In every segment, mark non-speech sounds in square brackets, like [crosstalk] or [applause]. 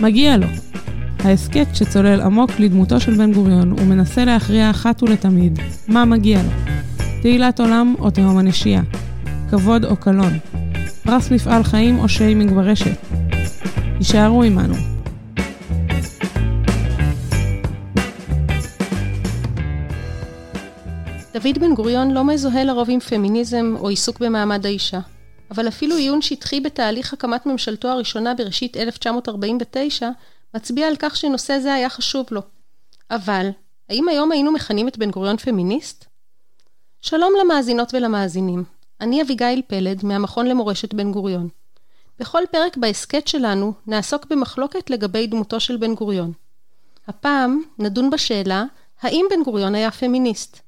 מגיע לו. ההסכת שצולל עמוק לדמותו של בן גוריון ומנסה להכריע אחת ולתמיד מה מגיע לו. תהילת עולם או תהום הנשייה. כבוד או קלון. פרס מפעל חיים או שיימינג ברשת. הישארו עמנו. דוד בן גוריון לא מזוהה לרוב עם פמיניזם או עיסוק במעמד האישה. אבל אפילו עיון שטחי בתהליך הקמת ממשלתו הראשונה בראשית 1949, מצביע על כך שנושא זה היה חשוב לו. אבל, האם היום היינו מכנים את בן גוריון פמיניסט? שלום למאזינות ולמאזינים. אני אביגיל פלד, מהמכון למורשת בן גוריון. בכל פרק בהסכת שלנו נעסוק במחלוקת לגבי דמותו של בן גוריון. הפעם נדון בשאלה, האם בן גוריון היה פמיניסט?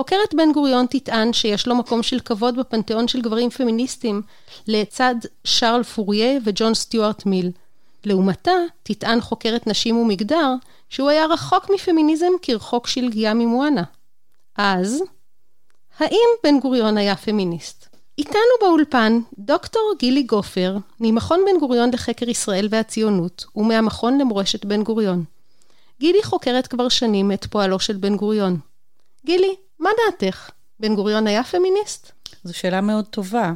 חוקרת בן גוריון תטען שיש לו מקום של כבוד בפנתיאון של גברים פמיניסטים לצד שרל פוריה וג'ון סטיוארט מיל. לעומתה, תטען חוקרת נשים ומגדר שהוא היה רחוק מפמיניזם כרחוק שלגיה ממואנה. אז, האם בן גוריון היה פמיניסט? איתנו באולפן דוקטור גילי גופר, ממכון בן גוריון לחקר ישראל והציונות, ומהמכון למורשת בן גוריון. גילי חוקרת כבר שנים את פועלו של בן גוריון. גילי, מה דעתך? בן גוריון היה פמיניסט? זו שאלה מאוד טובה,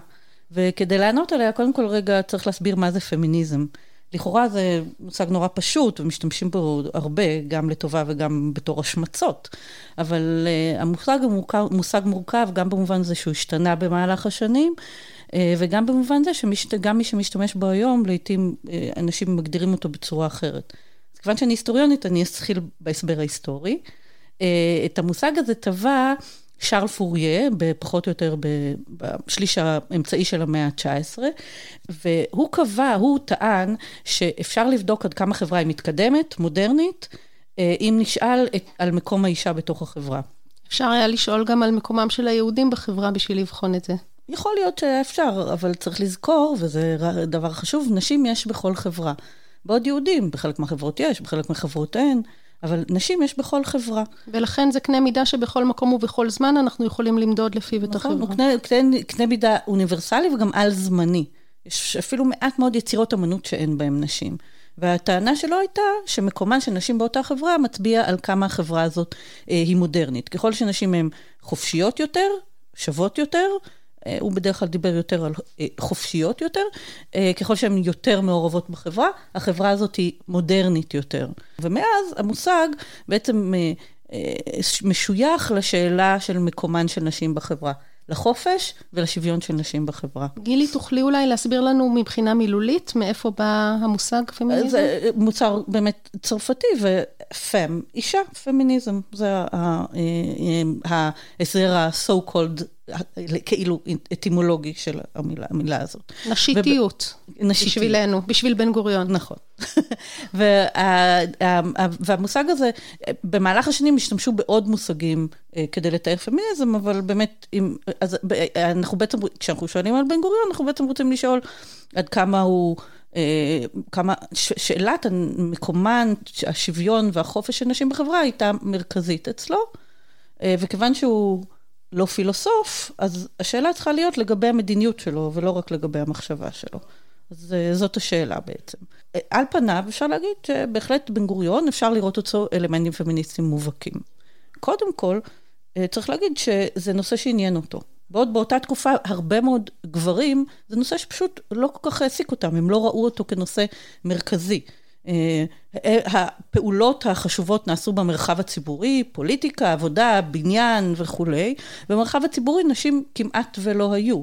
וכדי לענות עליה, קודם כל רגע צריך להסביר מה זה פמיניזם. לכאורה זה מושג נורא פשוט, ומשתמשים בו הרבה, גם לטובה וגם בתור השמצות. אבל uh, המושג המורכב, מושג מורכב גם במובן זה שהוא השתנה במהלך השנים, uh, וגם במובן זה שגם מי שמשתמש בו היום, לעתים uh, אנשים מגדירים אותו בצורה אחרת. אז כיוון שאני היסטוריונית, אני אתחיל בהסבר ההיסטורי. Uh, את המושג הזה טבע שרל פוריה, פחות או יותר בשליש האמצעי של המאה ה-19, והוא קבע, הוא טען שאפשר לבדוק עד כמה חברה היא מתקדמת, מודרנית, אה, אם נשאל את, על מקום האישה בתוך החברה. אפשר היה לשאול גם על מקומם של היהודים בחברה בשביל לבחון את זה. יכול להיות שאפשר, אבל צריך לזכור, וזה דבר חשוב, נשים יש בכל חברה. בעוד יהודים, בחלק מהחברות יש, בחלק מהחברות אין. אבל נשים יש בכל חברה. ולכן זה קנה מידה שבכל מקום ובכל זמן אנחנו יכולים למדוד לפיו את החברה. נכון, הוא קנה, קנה, קנה מידה אוניברסלי וגם על-זמני. יש אפילו מעט מאוד יצירות אמנות שאין בהן נשים. והטענה שלו הייתה שמקומן של נשים באותה חברה מצביע על כמה החברה הזאת אה, היא מודרנית. ככל שנשים הן חופשיות יותר, שוות יותר, הוא בדרך כלל דיבר יותר על אה, חופשיות יותר, אה, ככל שהן יותר מעורבות בחברה, החברה הזאת היא מודרנית יותר. ומאז המושג בעצם משוייך לשאלה של מקומן של נשים בחברה. לחופש ולשוויון של נשים בחברה. גילי, תוכלי אולי להסביר לנו מבחינה מילולית, מאיפה בא המושג פמיניזם? זה מוצר באמת צרפתי, ופם, אישה, פמיניזם. זה ההסדר ה-so called כאילו אטימולוגי של המילה, המילה הזאת. נשיתיות. וב... נשיתיות. בשבילנו, בשביל בן גוריון. נכון. [laughs] וה, והמושג הזה, במהלך השנים השתמשו בעוד מושגים אה, כדי לתאר פמיניזם, אבל באמת, אם, אז אנחנו בעצם, כשאנחנו שואלים על בן גוריון, אנחנו בעצם רוצים לשאול עד כמה הוא... אה, כמה, שאלת מקומן, השוויון והחופש של נשים בחברה הייתה מרכזית אצלו, אה, וכיוון שהוא לא פילוסוף, אז השאלה צריכה להיות לגבי המדיניות שלו, ולא רק לגבי המחשבה שלו. אז אה, זאת השאלה בעצם. אה, על פניו אפשר להגיד שבהחלט בן גוריון, אפשר לראות אותו אלמנטים פמיניסטיים מובהקים. קודם כל, אה, צריך להגיד שזה נושא שעניין אותו. בעוד באותה תקופה הרבה מאוד גברים, זה נושא שפשוט לא כל כך העסיק אותם, הם לא ראו אותו כנושא מרכזי. אה, הפעולות החשובות נעשו במרחב הציבורי, פוליטיקה, עבודה, בניין וכולי. במרחב הציבורי נשים כמעט ולא היו.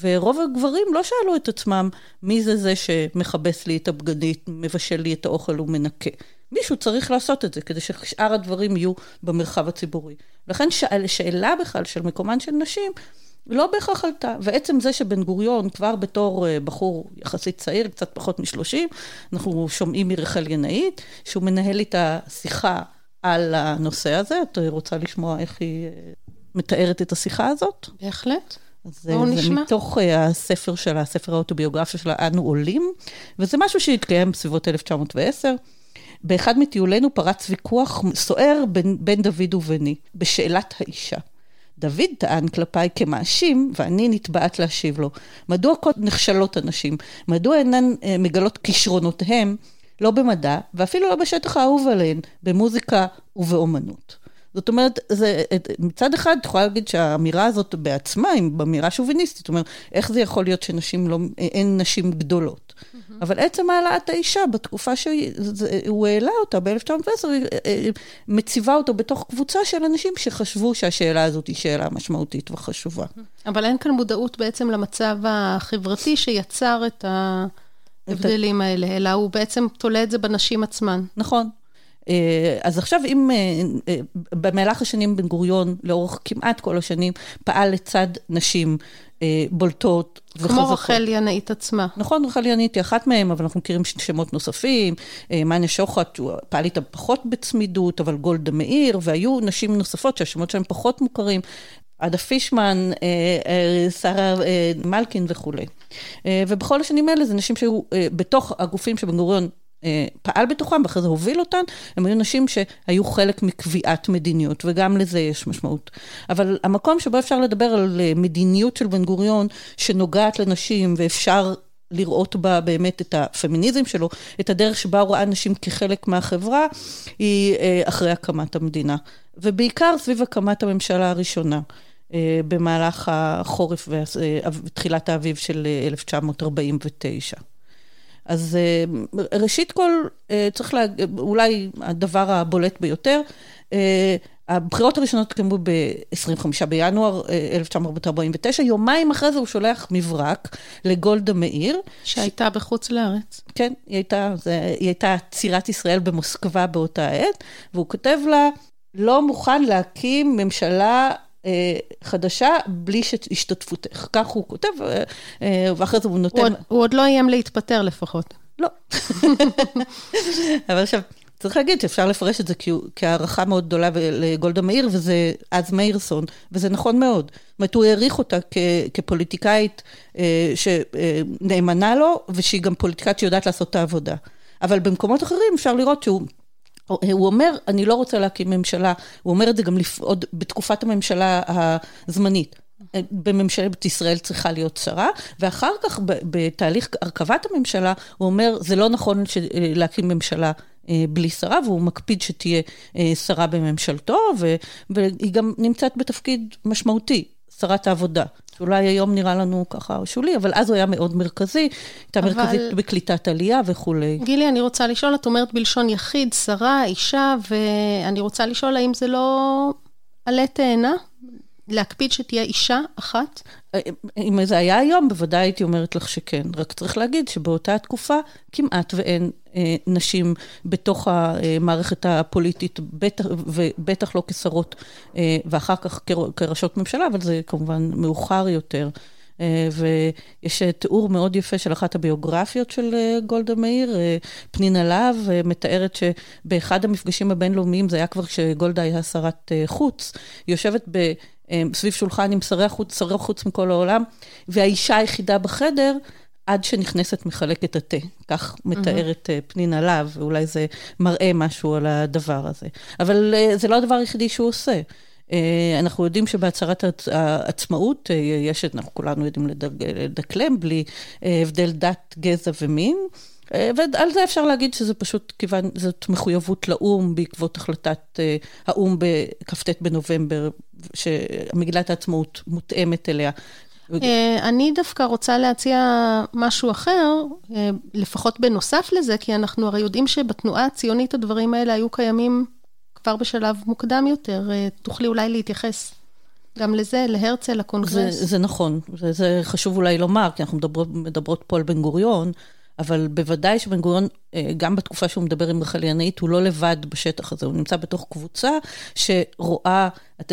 ורוב הגברים לא שאלו את עצמם מי זה זה שמכבס לי את הבגדית, מבשל לי את האוכל ומנקה. מישהו צריך לעשות את זה כדי ששאר הדברים יהיו במרחב הציבורי. לכן שאלה בכלל של מקומן של נשים לא בהכרח עלתה. ועצם זה שבן גוריון, כבר בתור אה, בחור יחסית צעיר, קצת פחות משלושים, אנחנו שומעים מרחל ינאית, שהוא מנהל איתה שיחה על הנושא הזה. את רוצה לשמוע איך היא אה, מתארת את השיחה הזאת? בהחלט. אז בואו אה, זה נשמע. מתוך הספר שלה, הספר האוטוביוגרפיה שלה, אנו עולים, וזה משהו שהתקיים בסביבות 1910. באחד מטיולינו פרץ ויכוח סוער בין, בין דוד וביני, בשאלת האישה. דוד טען כלפיי כמאשים, ואני נתבעת להשיב לו. מדוע נכשלות הנשים? מדוע אינן אה, מגלות כישרונותיהם לא במדע, ואפילו לא בשטח האהוב עליהן, במוזיקה ובאומנות. זאת אומרת, זה, מצד אחד, את יכולה להגיד שהאמירה הזאת בעצמה היא אמירה שוביניסטית. זאת אומרת, איך זה יכול להיות שנשים לא, אין נשים גדולות? Mm-hmm. אבל עצם העלאת האישה בתקופה שהוא העלה אותה ב-1910, אה, מציבה אותו בתוך קבוצה של אנשים שחשבו שהשאלה הזאת היא שאלה משמעותית וחשובה. אבל אין כאן מודעות בעצם למצב החברתי שיצר את ההבדלים האלה, אלא הוא בעצם תולה את זה בנשים עצמן. נכון. אה, אז עכשיו אם אה, אה, במהלך השנים בן גוריון, לאורך כמעט כל השנים, פעל לצד נשים בולטות וחזקות. כמו רחל ינאית עצמה. נכון, רחל ינאית היא אחת מהן, אבל אנחנו מכירים שמות נוספים. מניה שוחט, הוא פעל איתה פחות בצמידות, אבל גולדה מאיר, והיו נשים נוספות שהשמות שלהן פחות מוכרים. עדה פישמן, שרה מלקין וכולי. ובכל השנים האלה זה נשים שהיו בתוך הגופים שבן גוריון פעל בתוכם ואחרי זה הוביל אותן, הם היו נשים שהיו חלק מקביעת מדיניות, וגם לזה יש משמעות. אבל המקום שבו אפשר לדבר על אה, מדיניות של בן גוריון שנוגעת לנשים ואפשר לראות בה באמת את הפמיניזם שלו, את הדרך שבה הוא ראה נשים כחלק מהחברה, היא אה, אחרי הקמת המדינה. ובעיקר סביב הקמת הממשלה הראשונה. במהלך החורף ותחילת האביב של 1949. אז אה, ראשית כל, אה, צריך להגיד, אולי הדבר הבולט ביותר, אה, הבחירות הראשונות התקיימו ב-25 בינואר 1949, יומיים אחרי זה הוא שולח מברק לגולדה מאיר. שהייתה ש... בחוץ לארץ. כן, היא הייתה, זה, היא הייתה צירת ישראל במוסקבה באותה עת, והוא כותב לה, לא מוכן להקים ממשלה חדשה בלי השתתפותך. כך הוא כותב, אה, אה, ואחרי זה הוא נותן... הוא עוד, הוא עוד לא איים להתפטר לפחות. לא. [laughs] אבל עכשיו, צריך להגיד שאפשר לפרש את זה כהערכה מאוד גדולה לגולדה מאיר, וזה אז מאירסון, וזה נכון מאוד. זאת אומרת, הוא העריך אותה כ, כפוליטיקאית שנאמנה לו, ושהיא גם פוליטיקאית שיודעת לעשות את העבודה. אבל במקומות אחרים אפשר לראות שהוא הוא אומר, אני לא רוצה להקים ממשלה, הוא אומר את זה גם. עוד בתקופת הממשלה הזמנית. בממשלת ישראל צריכה להיות שרה, ואחר כך בתהליך הרכבת הממשלה, הוא אומר, זה לא נכון להקים ממשלה אה, בלי שרה, והוא מקפיד שתהיה אה, שרה בממשלתו, והיא גם נמצאת בתפקיד משמעותי, שרת העבודה. שאולי היום נראה לנו ככה שולי, אבל אז הוא היה מאוד מרכזי, הייתה אבל... מרכזית בקליטת עלייה וכולי. גילי, אני רוצה לשאול, את אומרת בלשון יחיד, שרה, אישה, ואני רוצה לשאול האם זה לא עלה תאנה? להקפיד שתהיה אישה אחת? אם זה היה היום, בוודאי הייתי אומרת לך שכן. רק צריך להגיד שבאותה תקופה כמעט ואין אה, נשים בתוך המערכת הפוליטית, בטח, ובטח לא כשרות, אה, ואחר כך כראשות ממשלה, אבל זה כמובן מאוחר יותר. אה, ויש תיאור מאוד יפה של אחת הביוגרפיות של אה, גולדה מאיר, אה, פנינה להב, מתארת שבאחד המפגשים הבינלאומיים, זה היה כבר כשגולדה הייתה שרת חוץ, היא יושבת ב... סביב שולחן עם שרי החוץ, שרי החוץ מכל העולם, והאישה היחידה בחדר, עד שנכנסת מחלקת התה. כך מתארת mm-hmm. פנינה להב, ואולי זה מראה משהו על הדבר הזה. אבל זה לא הדבר היחידי שהוא עושה. אה, אנחנו יודעים שבהצהרת העצמאות, אה, יש, אנחנו כולנו יודעים לדקלם בלי אה, הבדל דת, גזע ומין. ועל זה אפשר להגיד שזה פשוט כיוון, זאת מחויבות לאו"ם בעקבות החלטת האו"ם בכ"ט בנובמבר, שמגילת העצמאות מותאמת אליה. אני דווקא רוצה להציע משהו אחר, לפחות בנוסף לזה, כי אנחנו הרי יודעים שבתנועה הציונית הדברים האלה היו קיימים כבר בשלב מוקדם יותר. אה, תוכלי אולי להתייחס גם לזה, להרצל, לקונגרס. זה, זה נכון, זה, זה חשוב אולי לומר, כי אנחנו מדברות, מדברות פה על בן גוריון, אבל בוודאי שבן גוריון, אה, גם בתקופה שהוא מדבר עם רחל ינאית, הוא לא לבד בשטח הזה, הוא נמצא בתוך קבוצה שרואה,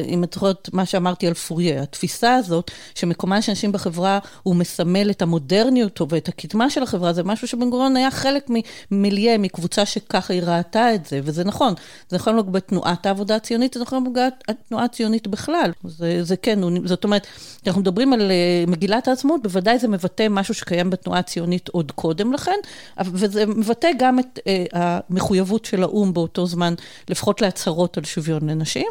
אם את זוכרת מה שאמרתי על פוריה, התפיסה הזאת, שמקומה של אנשים בחברה, הוא מסמל את המודרניות ואת הקדמה של החברה, זה משהו שבן גוריון היה חלק ממיליה, מקבוצה שככה היא ראתה את זה, וזה נכון. זה נכון לגבי תנועת העבודה הציונית, זה נכון לגבי התנועה הציונית בכלל. זה, זה כן, זאת אומרת, כשאנחנו מדברים על אה, מגילת העצמאות, בוודאי זה מבטא משהו שקיים בתנועה הציונית עוד קודם לכן, וזה מבטא גם את uh, המחויבות של האו"ם באותו זמן, לפחות להצהרות על שוויון לנשים.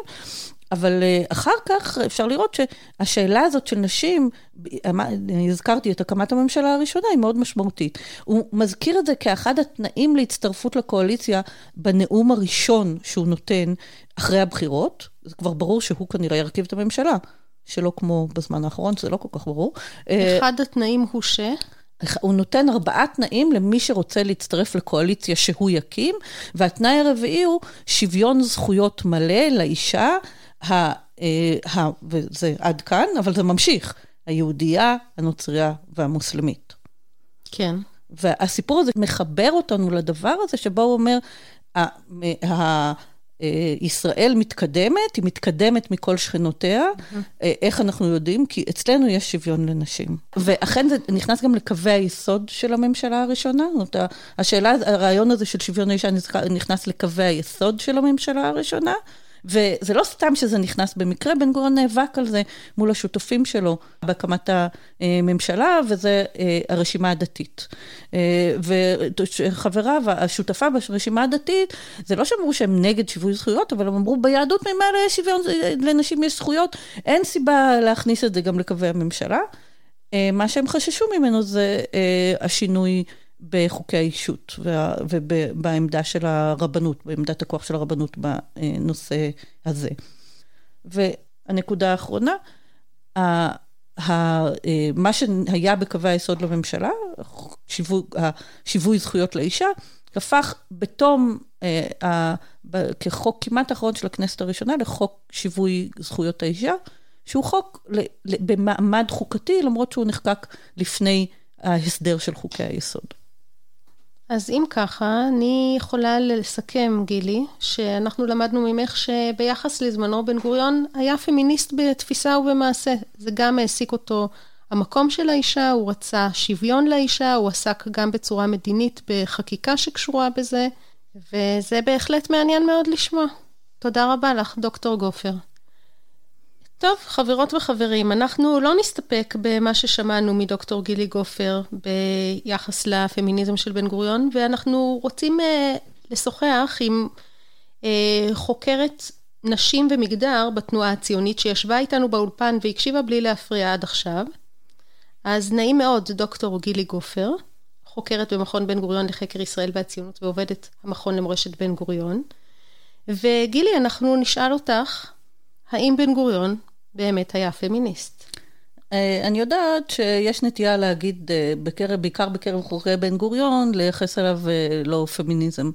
אבל אה, אחר כך אפשר לראות שהשאלה הזאת של נשים, אני הזכרתי את הקמת הממשלה הראשונה, היא מאוד משמעותית. הוא מזכיר את זה כאחד התנאים להצטרפות לקואליציה בנאום הראשון שהוא נותן אחרי הבחירות. זה כבר ברור שהוא כנראה ירכיב את הממשלה. שלא כמו בזמן האחרון, זה לא כל כך ברור. אחד התנאים הוא ש... הוא נותן ארבעה תנאים למי שרוצה להצטרף לקואליציה שהוא יקים, והתנאי הרביעי הוא שוויון זכויות מלא לאישה, ה, אה, ה, וזה עד כאן, אבל זה ממשיך, היהודייה, הנוצריה והמוסלמית. כן. והסיפור הזה מחבר אותנו לדבר הזה, שבו הוא אומר, אה, ישראל מתקדמת, היא מתקדמת מכל שכנותיה. Mm-hmm. איך אנחנו יודעים? כי אצלנו יש שוויון לנשים. ואכן זה נכנס גם לקווי היסוד של הממשלה הראשונה. זאת אומרת, השאלה, הרעיון הזה של שוויון האישה נכנס לקווי היסוד של הממשלה הראשונה. וזה לא סתם שזה נכנס במקרה, בן גוריון נאבק על זה מול השותפים שלו בהקמת הממשלה, וזה אה, הרשימה הדתית. אה, וחבריו, השותפה ברשימה הדתית, זה לא שאמרו שהם נגד שיווי זכויות, אבל הם אמרו ביהדות ממילא יש שוויון, לנשים יש זכויות, אין סיבה להכניס את זה גם לקווי הממשלה. אה, מה שהם חששו ממנו זה השינוי. בחוקי האישות ובעמדה של הרבנות, בעמדת הכוח של הרבנות בנושא הזה. והנקודה האחרונה, מה שהיה בקווי היסוד לממשלה, שיווי, זכויות לאישה, הפך בתום, אה, כחוק כמעט האחרון של הכנסת הראשונה, לחוק שיווי זכויות האישה, שהוא חוק במעמד חוקתי, למרות שהוא נחקק לפני ההסדר של חוקי היסוד. אז אם ככה, אני יכולה לסכם, גילי, שאנחנו למדנו ממך שביחס לזמנו בן גוריון היה פמיניסט בתפיסה ובמעשה. זה גם העסיק אותו המקום של האישה, הוא רצה שוויון לאישה, הוא עסק גם בצורה מדינית בחקיקה שקשורה בזה, וזה בהחלט מעניין מאוד לשמוע. תודה רבה לך, דוקטור גופר. טוב, חברות וחברים, אנחנו לא נסתפק במה ששמענו מדוקטור גילי גופר ביחס לפמיניזם של בן גוריון, ואנחנו רוצים uh, לשוחח עם uh, חוקרת נשים ומגדר בתנועה הציונית שישבה איתנו באולפן והקשיבה בלי להפריע עד עכשיו. אז נעים מאוד, דוקטור גילי גופר, חוקרת במכון בן גוריון לחקר ישראל והציונות ועובדת המכון למורשת בן גוריון. וגילי, אנחנו נשאל אותך, האם בן גוריון באמת היה פמיניסט. אה, אני יודעת שיש נטייה להגיד, אה, בקרב, בעיקר בקרב חוקרי בן גוריון, לייחס אליו אה, לא פמיניזם,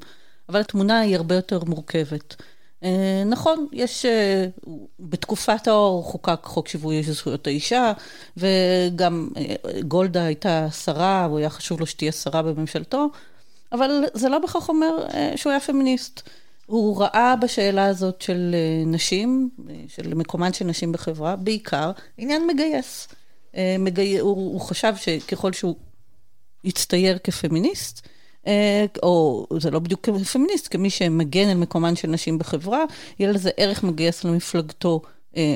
אבל התמונה היא הרבה יותר מורכבת. נכון, יש, בתקופת האור חוקק חוק שיווי זכויות האישה, וגם גולדה הייתה שרה, הוא היה חשוב לו שתהיה שרה בממשלתו, אבל זה לא בכך אומר שהוא היה פמיניסט. הוא ראה בשאלה הזאת של אה, נשים, אה, של מקומן של נשים בחברה, בעיקר עניין מגייס. אה, מגי... הוא, הוא חשב שככל שהוא יצטייר כפמיניסט, או זה לא בדיוק כפמיניסט, כמי שמגן על מקומן של נשים בחברה, יהיה לזה ערך מגייס למפלגתו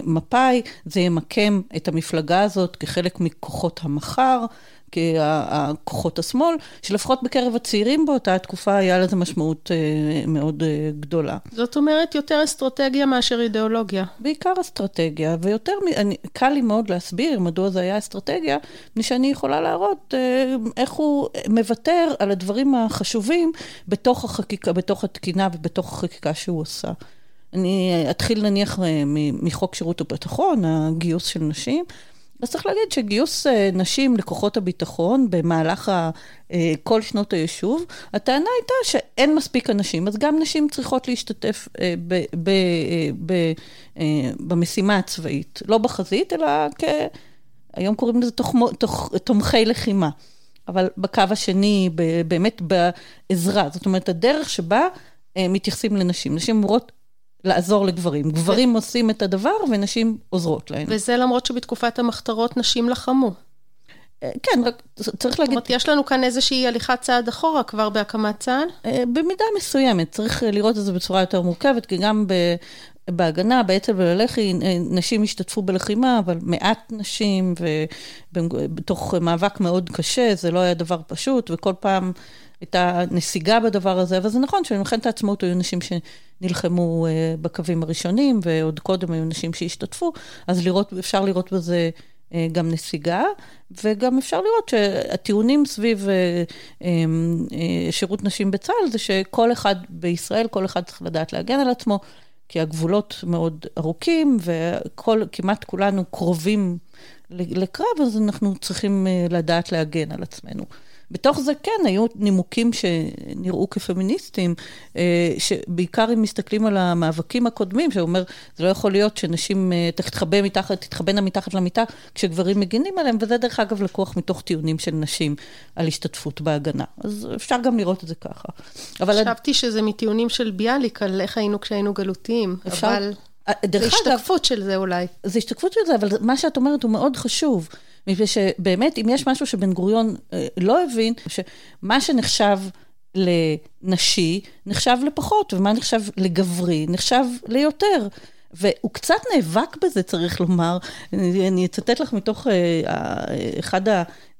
מפא"י, זה ימקם את המפלגה הזאת כחלק מכוחות המחר, ככוחות השמאל, שלפחות בקרב הצעירים באותה תקופה היה לזה משמעות אה, מאוד אה, גדולה. זאת אומרת, יותר אסטרטגיה מאשר אידיאולוגיה. בעיקר אסטרטגיה, ויותר, אני, קל לי מאוד להסביר מדוע זה היה אסטרטגיה, מפני שאני יכולה להראות אה, איך הוא מוותר על הדברים החשובים בתוך החקיקה, בתוך התקינה ובתוך החקיקה שהוא עושה. אני אתחיל נניח מחוק שירות הביטחון, הגיוס של נשים. אז צריך להגיד שגיוס אה, נשים לכוחות הביטחון במהלך ה, אה, כל שנות היישוב, הטענה הייתה שאין מספיק אנשים, אז גם נשים צריכות להשתתף אה, ב, ב, ב, במשימה הצבאית, לא בחזית, אלא כ... היום קוראים לזה תוך, תוך, תומכי לחימה. אבל בקו השני, באמת בעזרה. זאת אומרת, הדרך שבה מתייחסים לנשים. נשים אמורות לעזור לגברים. גברים עושים את הדבר ונשים עוזרות להם. וזה למרות שבתקופת המחתרות נשים לחמו. אה, כן, רק צריך להגיד... זאת אומרת, יש לנו כאן איזושהי הליכת צעד אחורה כבר בהקמת צה"ל? אה, במידה מסוימת, צריך לראות את זה בצורה יותר מורכבת, כי גם ב... בהגנה, באצ"ל ובלח"י, אה, נשים השתתפו בלחימה, אבל מעט נשים, ובתוך מאבק מאוד קשה, זה לא היה דבר פשוט, וכל פעם את הנסיגה בדבר הזה, אבל זה נכון שבמלחמת העצמאות היו נשים שנלחמו אה, בקווים הראשונים, ועוד קודם היו נשים שהשתתפו, אז לראות, אפשר לראות בזה אה, גם נסיגה, וגם אפשר לראות שהטיעונים סביב אה, שירות נשים בצה"ל זה שכל אחד בישראל, כל אחד צריך לדעת להגן על עצמו, כי הגבולות מאוד ארוכים, וכמעט כולנו קרובים לקרב, אז אנחנו צריכים לדעת להגן על עצמנו. בתוך זה כן, היו נימוקים שנראו כפמיניסטים, אה, שבעיקר אם מסתכלים על המאבקים הקודמים, שאומר, זה לא יכול להיות שנשים אה, תתחבא מתחת, תתחבאנה מתחת למיטה כשגברים מגינים עליהם, וזה דרך אגב לקוח מתוך טיעונים של נשים על השתתפות בהגנה. אז אפשר גם לראות את זה ככה. חשבתי עד... שזה מטיעונים של ביאליק על איך היינו כשהיינו גלותיים, אפשר... אבל... אה, זה השתקפות של זה אולי. זה השתקפות של זה, אבל מה שאת אומרת הוא מאוד חשוב. מפני שבאמת, אם יש משהו שבן גוריון אה, לא הבין, שמה שנחשב לנשי, נחשב לפחות, ומה נחשב לגברי, נחשב ליותר. והוא קצת נאבק בזה, צריך לומר. אני, אני אצטט לך מתוך אה, אחד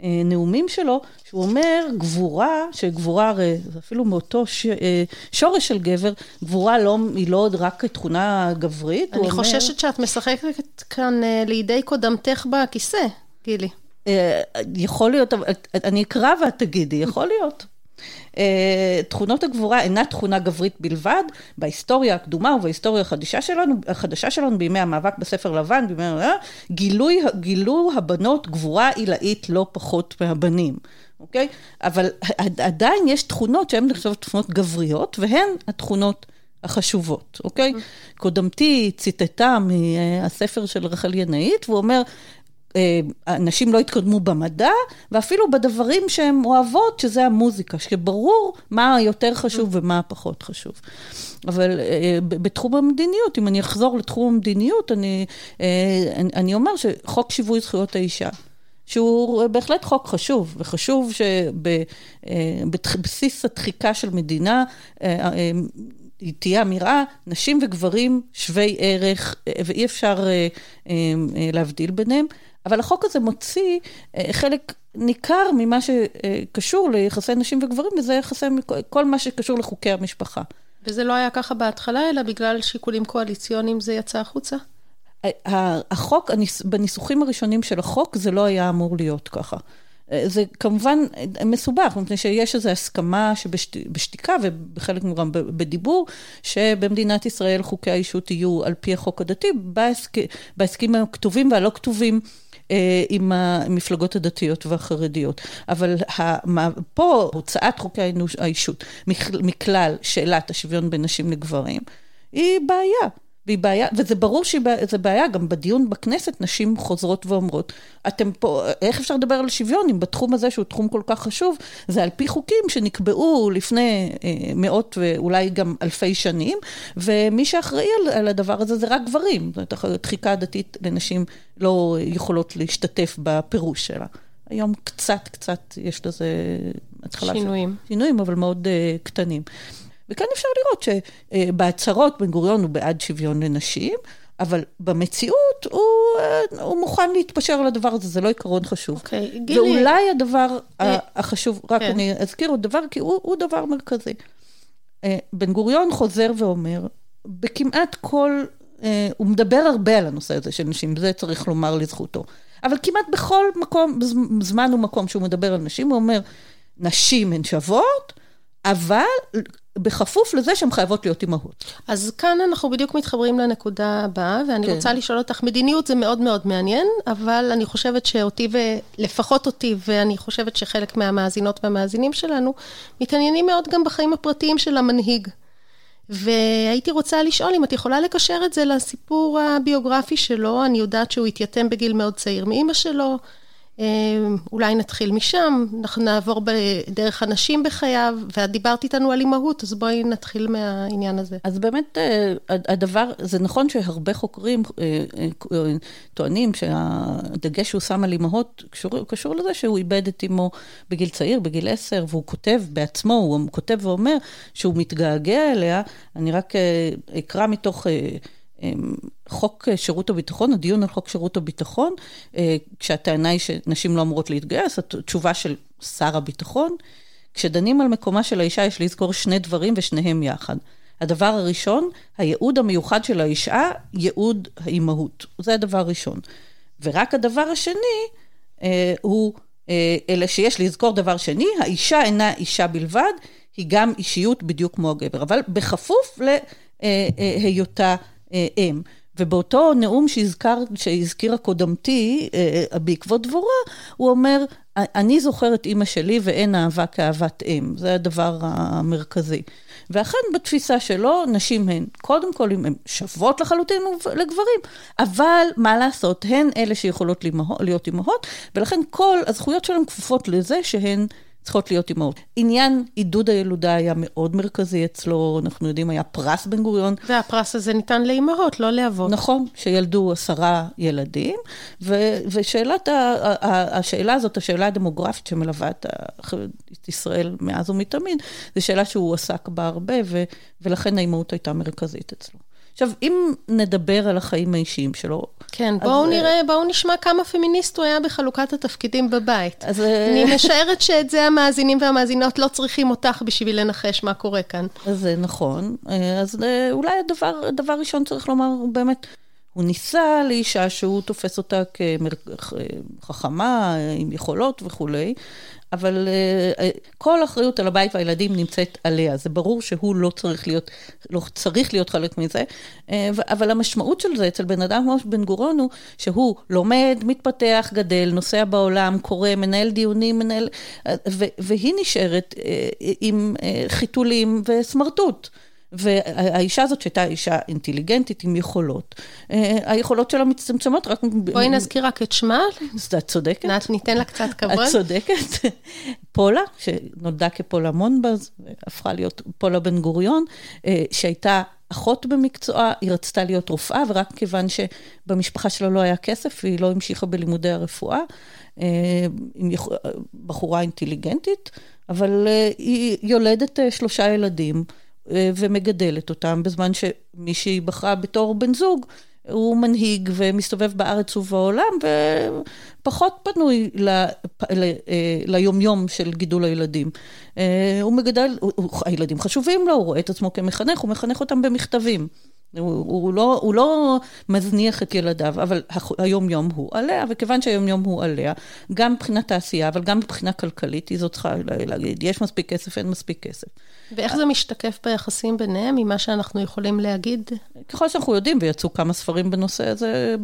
הנאומים שלו, שהוא אומר, גבורה, שגבורה הרי זה אפילו מאותו ש, אה, שורש של גבר, גבורה לא, היא לא רק תכונה גברית. אני חוששת אומר... שאת משחקת כאן אה, לידי קודמתך בכיסא. גילי. אה, יכול להיות, אני אקרא ואת תגידי, יכול להיות. אה, תכונות הגבורה אינה תכונה גברית בלבד, בהיסטוריה הקדומה ובהיסטוריה החדשה שלנו, החדשה שלנו בימי המאבק בספר לבן, בימי, גילוי, גילו הבנות גבורה עילאית לא פחות מהבנים, אוקיי? אבל עדיין יש תכונות שהן נחשבות תכונות גבריות, והן התכונות החשובות, אוקיי? Mm. קודמתי ציטטה מהספר של רחל ינאית, והוא אומר, אנשים אה, לא התקדמו במדע, ואפילו בדברים שהן אוהבות, שזה המוזיקה, שברור מה יותר חשוב ומה פחות חשוב. אבל אה, בתחום המדיניות, אם אני אחזור לתחום המדיניות, אני, אה, אני אומר שחוק שיווי זכויות האישה, שהוא בהחלט חוק חשוב, וחשוב שבבסיס הדחיקה של מדינה, תהיה אמירה, נשים וגברים שווי ערך, ואי אפשר להבדיל ביניהם. אבל החוק הזה מוציא אה, חלק ניכר ממה שקשור ליחסי נשים וגברים, וזה יחסי, כל מה שקשור לחוקי המשפחה. וזה לא היה ככה בהתחלה, אלא בגלל שיקולים קואליציוניים זה יצא החוצה? החוק, בניסוחים הראשונים של החוק, זה לא היה אמור להיות ככה. אה, זה כמובן מסובך, מפני שיש איזו הסכמה שבשתיקה ובחלק גם בדיבור, שבמדינת ישראל חוקי האישות יהיו על פי החוק הדתי, בהסכמים הכתובים והלא כתובים. אה, עם המפלגות הדתיות והחרדיות. אבל פה הוצאת חוקי האישות מכלל שאלת השוויון בין נשים לגברים, היא בעיה. והיא בעיה, וזה ברור שזה בעיה, גם בדיון בכנסת נשים חוזרות ואומרות, אתם פה, איך אפשר לדבר על שוויון אם בתחום הזה שהוא תחום כל כך חשוב, זה על פי חוקים שנקבעו לפני אה, מאות ואולי גם אלפי שנים, ומי שאחראי על, על הדבר הזה זה רק גברים, זאת אומרת, דחיקה דתית לנשים לא יכולות להשתתף בפירוש שלה. היום קצת, קצת יש לזה התחלה שינויים. של... שינויים, אבל מאוד uh, קטנים. וכאן אפשר לראות שבהצהרות בן גוריון הוא בעד שוויון לנשים, אבל במציאות הוא, אה, הוא מוכן להתפשר על הדבר הזה, זה לא עיקרון חשוב. אוקיי, okay, גילי... ואולי הדבר אה, החשוב, רק כן. אני אזכיר עוד דבר, כי הוא, הוא דבר מרכזי. אה, בן גוריון חוזר ואומר, בכמעט כל, הוא מדבר הרבה על הנושא הזה של נשים, זה צריך לומר לזכותו. אבל כמעט בכל מקום, זמן ומקום שהוא מדבר על נשים, הוא אומר, נשים הן שוות, אבל בכפוף לזה שהן חייבות להיות אימהות. אז כאן אנחנו בדיוק מתחברים לנקודה הבאה, ואני כן. רוצה לשאול אותך, מדיניות זה מאוד מאוד מעניין, אבל אני חושבת שאותי, ולפחות אותי, ואני חושבת שחלק מהמאזינות והמאזינים שלנו, מתעניינים מאוד גם בחיים הפרטיים של המנהיג. והייתי רוצה לשאול אם את יכולה לקשר את זה לסיפור הביוגרפי שלו, אני יודעת שהוא התייתם בגיל מאוד צעיר מאימא שלו, אולי נתחיל משם, אנחנו נעבור דרך אנשים בחייו, ואת דיברת איתנו על אימהות, אז בואי נתחיל מהעניין הזה. אז באמת, אה, הדבר, זה נכון שהרבה חוקרים אה, אה, טוענים שהדגש שהוא שם על אימהות קשור, קשור לזה שהוא איבד את אימו בגיל צעיר, בגיל עשר, והוא כותב בעצמו, הוא כותב ואומר שהוא מתגעגע אליה. אני רק אקרא מתוך... אמ, חוק שירות הביטחון, הדיון על חוק שירות הביטחון, אה, כשהטענה היא שנשים לא אמורות להתגייס, התשובה של שר הביטחון, כשדנים על מקומה של האישה יש לזכור שני דברים ושניהם יחד. הדבר הראשון, הייעוד המיוחד של האישה, ייעוד האימהות. זה הדבר הראשון. ורק הדבר השני אה, הוא, אה, אלא שיש לזכור דבר שני, האישה אינה אישה בלבד, היא גם אישיות בדיוק כמו הגבר, אבל בכפוף להיותה אה, אם. ובאותו נאום שהזכר, שהזכירה קודמתי, בעקבות דבורה, הוא אומר, אני זוכר את אימא שלי ואין אהבה כאהבת אם. זה הדבר המרכזי. ואכן בתפיסה שלו, נשים הן, קודם כל, הן שוות לחלוטין לגברים, אבל מה לעשות, הן אלה שיכולות להיות אימהות, ולכן כל הזכויות שלהן כפופות לזה שהן... צריכות להיות אימהות. עניין עידוד הילודה היה מאוד מרכזי אצלו, אנחנו יודעים, היה פרס בן גוריון. והפרס הזה ניתן לאימהות, לא לאבות. נכון, שילדו עשרה ילדים, ו- ושאלת, ה- ה- השאלה הזאת, השאלה הדמוגרפית שמלווה את, את ישראל מאז ומתמיד, זו שאלה שהוא עסק בה הרבה, ו- ולכן האימהות הייתה מרכזית אצלו. עכשיו, אם נדבר על החיים האישיים שלו... כן, בואו. אה, נראה, בואו נשמע כמה פמיניסט הוא היה בחלוקת התפקידים בבית. אז... אה, אני משערת שאת זה המאזינים והמאזינות לא צריכים אותך בשביל לנחש מה קורה כאן. אז זה נכון. אה, אז אולי הדבר, הדבר ראשון צריך לומר, באמת... הוא ניסה לאישה שהוא תופס אותה כחכמה, עם יכולות וכולי, אבל uh, כל האחריות על הבית והילדים נמצאת עליה. זה ברור שהוא לא צריך להיות, לא צריך להיות חלק מזה, uh, אבל המשמעות של זה אצל בן אדם כמו בן גוריון הוא שהוא לומד, מתפתח, גדל, נוסע בעולם, קורא, מנהל דיונים, מנהל... והיא נשארת עם חיתולים וסמרטוט. והאישה הזאת שהייתה אישה אינטליגנטית עם יכולות, אה, היכולות שלה מצטמצמות רק... בואי נזכיר רק את שמה. את צודקת. ניתן לה קצת כבוד. את צודקת. פולה, שנולדה כפולה מונבז, הפכה להיות פולה בן גוריון, אה, שהייתה אחות במקצועה, היא רצתה להיות רופאה, ורק כיוון שבמשפחה שלה לא היה כסף, היא לא המשיכה בלימודי הרפואה. אה, בחורה אינטליגנטית, אבל היא יולדת שלושה ילדים. אה, ומגדלת אותם, בזמן שמי שהיא בחרה בתור בן זוג, הוא מנהיג ומסתובב בארץ ובעולם, ופחות פנוי ל, ל, אה, ליומיום של גידול הילדים. אה, הוא מגדל, הילדים חשובים לו, הוא רואה את עצמו כמחנך, הוא מחנך אותם במכתבים. הוא, הוא, לא, הוא לא מזניח את ילדיו, אבל היום-יום הוא עליה, וכיוון שהיום-יום הוא עליה, גם מבחינת תעשייה, אבל גם מבחינה כלכלית, היא זאת צריכה להגיד, יש מספיק כסף, אין מספיק כסף. ואיך זה משתקף ביחסים ביניהם, ממה שאנחנו יכולים להגיד? ככל שאנחנו יודעים, ויצאו כמה ספרים בנושא הזה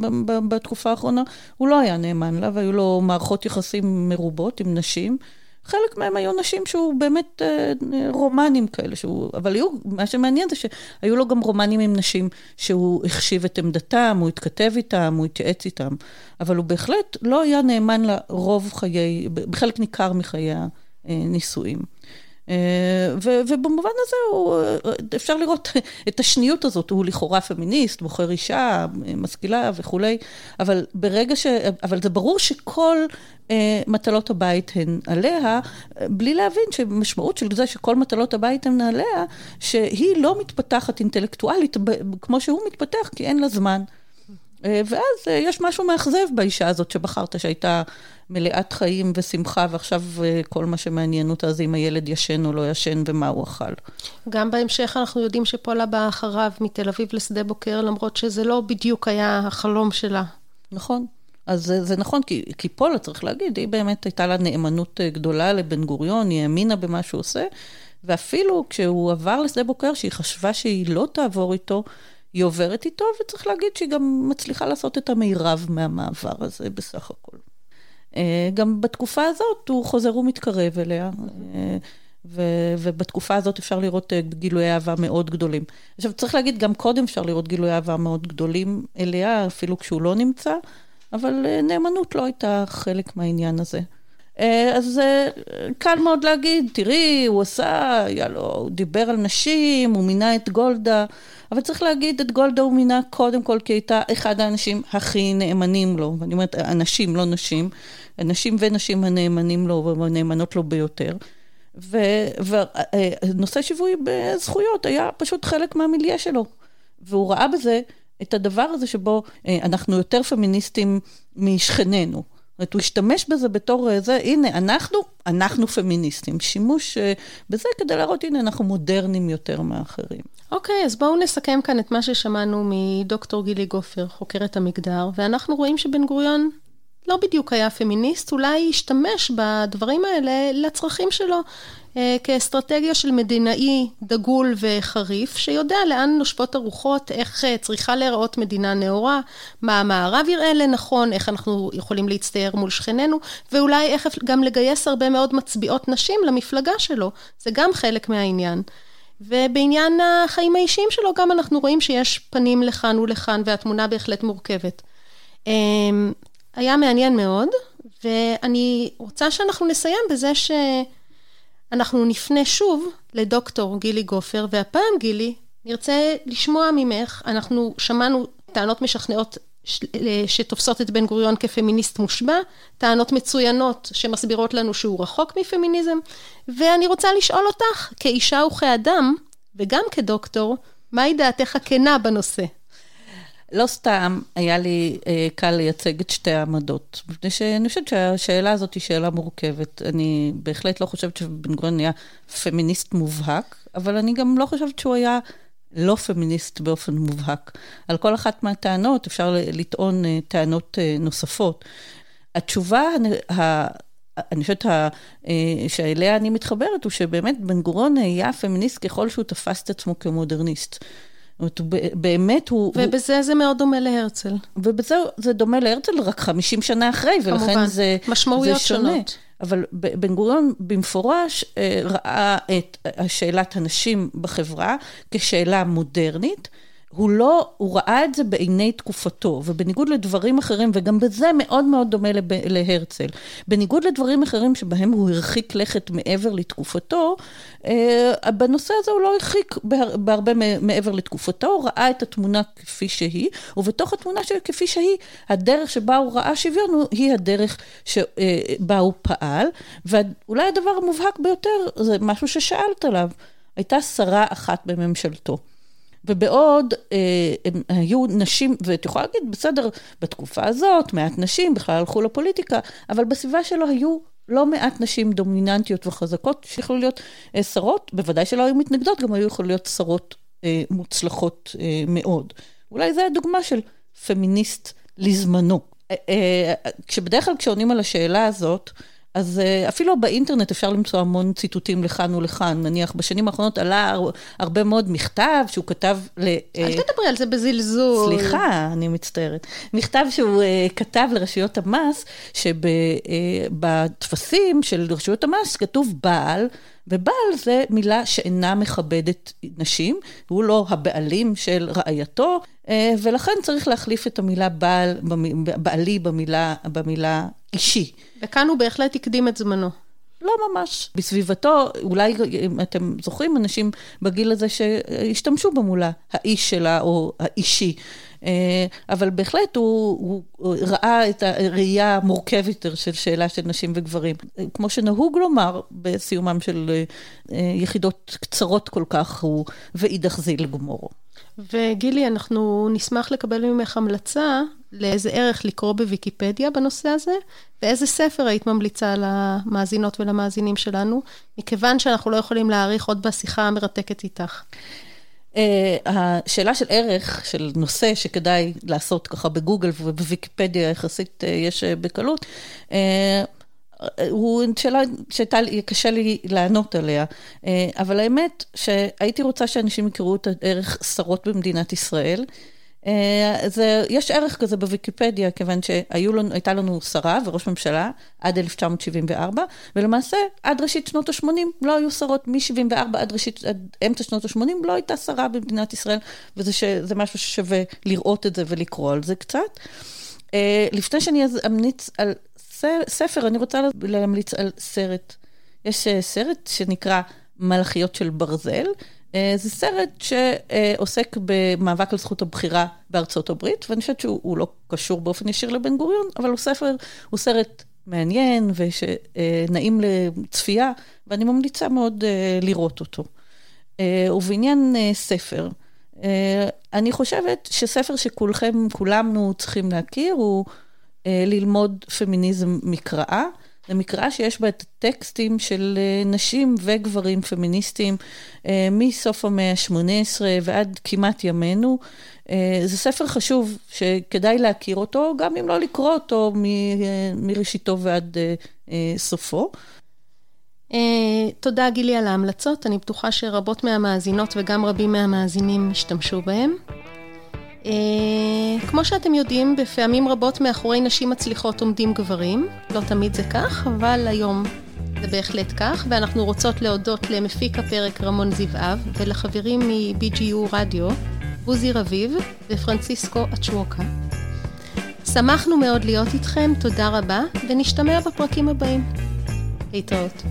בתקופה האחרונה, הוא לא היה נאמן לה, והיו לו מערכות יחסים מרובות עם נשים. חלק מהם היו נשים שהוא באמת אה, רומנים כאלה, שהוא, אבל היו, מה שמעניין זה שהיו לו גם רומנים עם נשים שהוא החשיב את עמדתם, הוא התכתב איתם, הוא התייעץ איתם, אבל הוא בהחלט לא היה נאמן לרוב חיי, בחלק ניכר מחיי הנישואים. אה, ובמובן הזה הוא, אפשר לראות [laughs] את השניות הזאת, הוא לכאורה פמיניסט, בוחר אישה, משכילה וכולי, אבל ברגע ש... אבל זה ברור שכל אה, מטלות הבית הן עליה, בלי להבין שמשמעות של זה שכל מטלות הבית הן עליה, שהיא לא מתפתחת אינטלקטואלית כמו שהוא מתפתח, כי אין לה זמן. אה, ואז יש משהו מאכזב באישה הזאת שבחרת, שהייתה מלאת חיים ושמחה, ועכשיו אה, כל מה שמעניין אותה זה אם הילד ישן או לא ישן ומה הוא אכל. גם בהמשך אנחנו יודעים שפולה באה אחריו מתל אביב לשדה בוקר, למרות שזה לא בדיוק היה החלום שלה. נכון. אז זה, זה נכון, כי, כי פולה, צריך להגיד, היא באמת הייתה לה נאמנות אה, גדולה לבן גוריון, היא האמינה במה שהוא עושה, ואפילו כשהוא עבר לשדה בוקר, שהיא חשבה שהיא לא תעבור איתו, היא עוברת איתו, וצריך להגיד שהיא גם מצליחה לעשות את המירב מהמעבר הזה בסך הכל. אה, גם בתקופה הזאת הוא חוזר ומתקרב אליה. אה, ו- ובתקופה הזאת אפשר לראות אה, גילויי אהבה מאוד גדולים. עכשיו, צריך להגיד, גם קודם אפשר לראות גילויי אהבה מאוד גדולים אליה, אפילו כשהוא לא נמצא, אבל נאמנות לא הייתה חלק מהעניין הזה. אז קל מאוד להגיד, תראי, הוא עשה, היה לו, הוא דיבר על נשים, הוא מינה את גולדה, אבל צריך להגיד, את גולדה הוא מינה קודם כל כי הייתה אחד האנשים הכי נאמנים לו, ואני אומרת, אנשים, לא נשים, נשים ונשים הנאמנים לו והנאמנות לו ביותר. ונושא שיווי בזכויות היה פשוט חלק מהמיליה שלו. והוא ראה בזה את הדבר הזה שבו אה, אנחנו יותר פמיניסטים משכנינו. אומרת, הוא השתמש בזה בתור אה, זה, הנה, אנחנו, אנחנו פמיניסטים. שימוש אה, בזה כדי להראות, הנה, אנחנו מודרניים יותר מאחרים. אוקיי, okay, אז בואו נסכם כאן את מה ששמענו מדוקטור גילי גופר, חוקרת המגדר, ואנחנו רואים שבן גוריון לא בדיוק היה פמיניסט, אולי השתמש בדברים האלה לצרכים שלו. אה, כאסטרטגיה של מדינאי דגול וחריף, שיודע לאן נושפות הרוחות, איך אה, צריכה להיראות מדינה נאורה, מה המערב יראה לנכון, איך אנחנו יכולים להצטייר מול שכנינו, ואולי איך גם לגייס הרבה מאוד מצביעות נשים למפלגה שלו, זה גם חלק מהעניין. ובעניין החיים האישיים שלו גם אנחנו רואים שיש פנים לכאן ולכאן, והתמונה בהחלט מורכבת. אמ, היה מעניין מאוד, ואני רוצה שאנחנו נסיים בזה ש... אנחנו נפנה שוב לדוקטור גילי גופר, והפעם גילי, נרצה לשמוע ממך, אנחנו שמענו טענות משכנעות שתופסות את בן גוריון כפמיניסט מושבע, טענות מצוינות שמסבירות לנו שהוא רחוק מפמיניזם, ואני רוצה לשאול אותך, כאישה וכאדם, וגם כדוקטור, מהי דעתך הכנה בנושא? לא סתם היה לי אה, קל לייצג את שתי העמדות, מפני שאני חושבת שהשאלה הזאת היא שאלה מורכבת. אני בהחלט לא חושבת שבן גוריון היה פמיניסט מובהק, אבל אני גם לא חושבת שהוא היה לא פמיניסט באופן מובהק. על כל אחת מהטענות אפשר לטעון אה, טענות אה, נוספות. התשובה, אני חושבת אה, שאליה אני מתחברת, הוא שבאמת בן גוריון היה פמיניסט ככל שהוא תפס את עצמו כמודרניסט. זאת אומרת, באמת הוא... ובזה הוא... זה מאוד דומה להרצל. ובזה זה דומה להרצל רק 50 שנה אחרי, ולכן כמובן. זה, משמעויות זה שונה. שונות. אבל בן גוריון במפורש אה, ראה את שאלת הנשים בחברה כשאלה מודרנית. הוא לא, הוא ראה את זה בעיני תקופתו, ובניגוד לדברים אחרים, וגם בזה מאוד מאוד דומה לב, להרצל, בניגוד לדברים אחרים שבהם הוא הרחיק לכת מעבר לתקופתו, אה, בנושא הזה הוא לא הרחיק בהר, בהרבה מעבר לתקופתו, הוא ראה את התמונה כפי שהיא, ובתוך התמונה שלה כפי שהיא, הדרך שבה הוא ראה שוויון היא הדרך שבה אה, הוא פעל, ואולי הדבר המובהק ביותר זה משהו ששאלת עליו, הייתה שרה אחת בממשלתו. ובעוד אה, הם היו נשים, ואת יכולה להגיד, בסדר, בתקופה הזאת מעט נשים בכלל הלכו לפוליטיקה, אבל בסביבה שלו היו לא מעט נשים דומיננטיות וחזקות שיכולו להיות אה, שרות, בוודאי שלא היו מתנגדות, גם היו יכולות להיות שרות אה, מוצלחות אה, מאוד. אולי זו הדוגמה של פמיניסט לזמנו. אה, אה, כשבדרך כלל כשעונים על השאלה הזאת, אז אה, אפילו באינטרנט אפשר למצוא המון ציטוטים לכאן ולכאן. נניח, בשנים האחרונות עלה הרבה מאוד מכתב שהוא כתב ל... אה, אל תדברי על זה בזלזול. סליחה, אני מצטערת. מכתב שהוא אה, כתב לרשויות המס, שבטפסים של רשויות המס כתוב בעל, ובעל זה מילה שאינה מכבדת נשים, הוא לא הבעלים של רעייתו, ולכן צריך להחליף את המילה בעל, בעלי במילה, במילה אישי. וכאן הוא בהחלט הקדים את זמנו. לא ממש. בסביבתו, אולי אם אתם זוכרים, אנשים בגיל הזה שהשתמשו במולה, האיש שלה או האישי. אה, אבל בהחלט הוא, הוא ראה את הראייה המורכבת יותר של שאלה של נשים וגברים. כמו שנהוג לומר בסיומם של אה, יחידות קצרות כל כך, הוא ואידך זיל גמור. וגילי, אנחנו נשמח לקבל ממך המלצה לאיזה ערך לקרוא בוויקיפדיה בנושא הזה, ואיזה ספר היית ממליצה למאזינות ולמאזינים שלנו, מכיוון שאנחנו לא יכולים להעריך עוד בשיחה המרתקת איתך. Uh, השאלה של ערך, של נושא שכדאי לעשות ככה בגוגל ובוויקיפדיה יחסית uh, יש uh, בקלות, uh, הוא שאלה שקשה לי לענות עליה, אבל האמת שהייתי רוצה שאנשים יכירו את הערך שרות במדינת ישראל. אה, זה, יש ערך כזה בוויקיפדיה, כיוון שהייתה לנו שרה וראש ממשלה עד 1974, ולמעשה עד ראשית שנות ה-80 לא היו שרות, מ-74 עד ראשית, עד אמצע שנות ה-80 לא הייתה שרה במדינת ישראל, וזה משהו ששווה לראות את זה ולקרוא על זה קצת. אה, לפני שאני אמליץ על ספר, אני רוצה להמליץ על סרט. יש אה, סרט שנקרא מלאכיות של ברזל. אה, זה סרט שעוסק במאבק על זכות הבחירה בארצות הברית, ואני חושבת שהוא לא קשור באופן ישיר לבן גוריון, אבל הוא ספר, הוא סרט מעניין ושנעים לצפייה, ואני ממליצה מאוד אה, לראות אותו. ובעניין ספר, אני חושבת שספר שכולכם, כולנו צריכים להכיר, הוא ללמוד פמיניזם מקראה. זה מקרא שיש בה את הטקסטים של נשים וגברים פמיניסטים מסוף המאה ה-18 ועד כמעט ימינו. זה ספר חשוב שכדאי להכיר אותו, גם אם לא לקרוא אותו מראשיתו ועד סופו. תודה גילי על ההמלצות, אני בטוחה שרבות מהמאזינות וגם רבים מהמאזינים השתמשו בהם. כמו שאתם יודעים, בפעמים רבות מאחורי נשים מצליחות עומדים גברים, לא תמיד זה כך, אבל היום זה בהחלט כך, ואנחנו רוצות להודות למפיק הפרק רמון זבעב ולחברים מ-BGU רדיו, בוזי רביב ופרנציסקו אצ'ווקה. שמחנו מאוד להיות איתכם, תודה רבה, ונשתמע בפרקים הבאים. להתראות.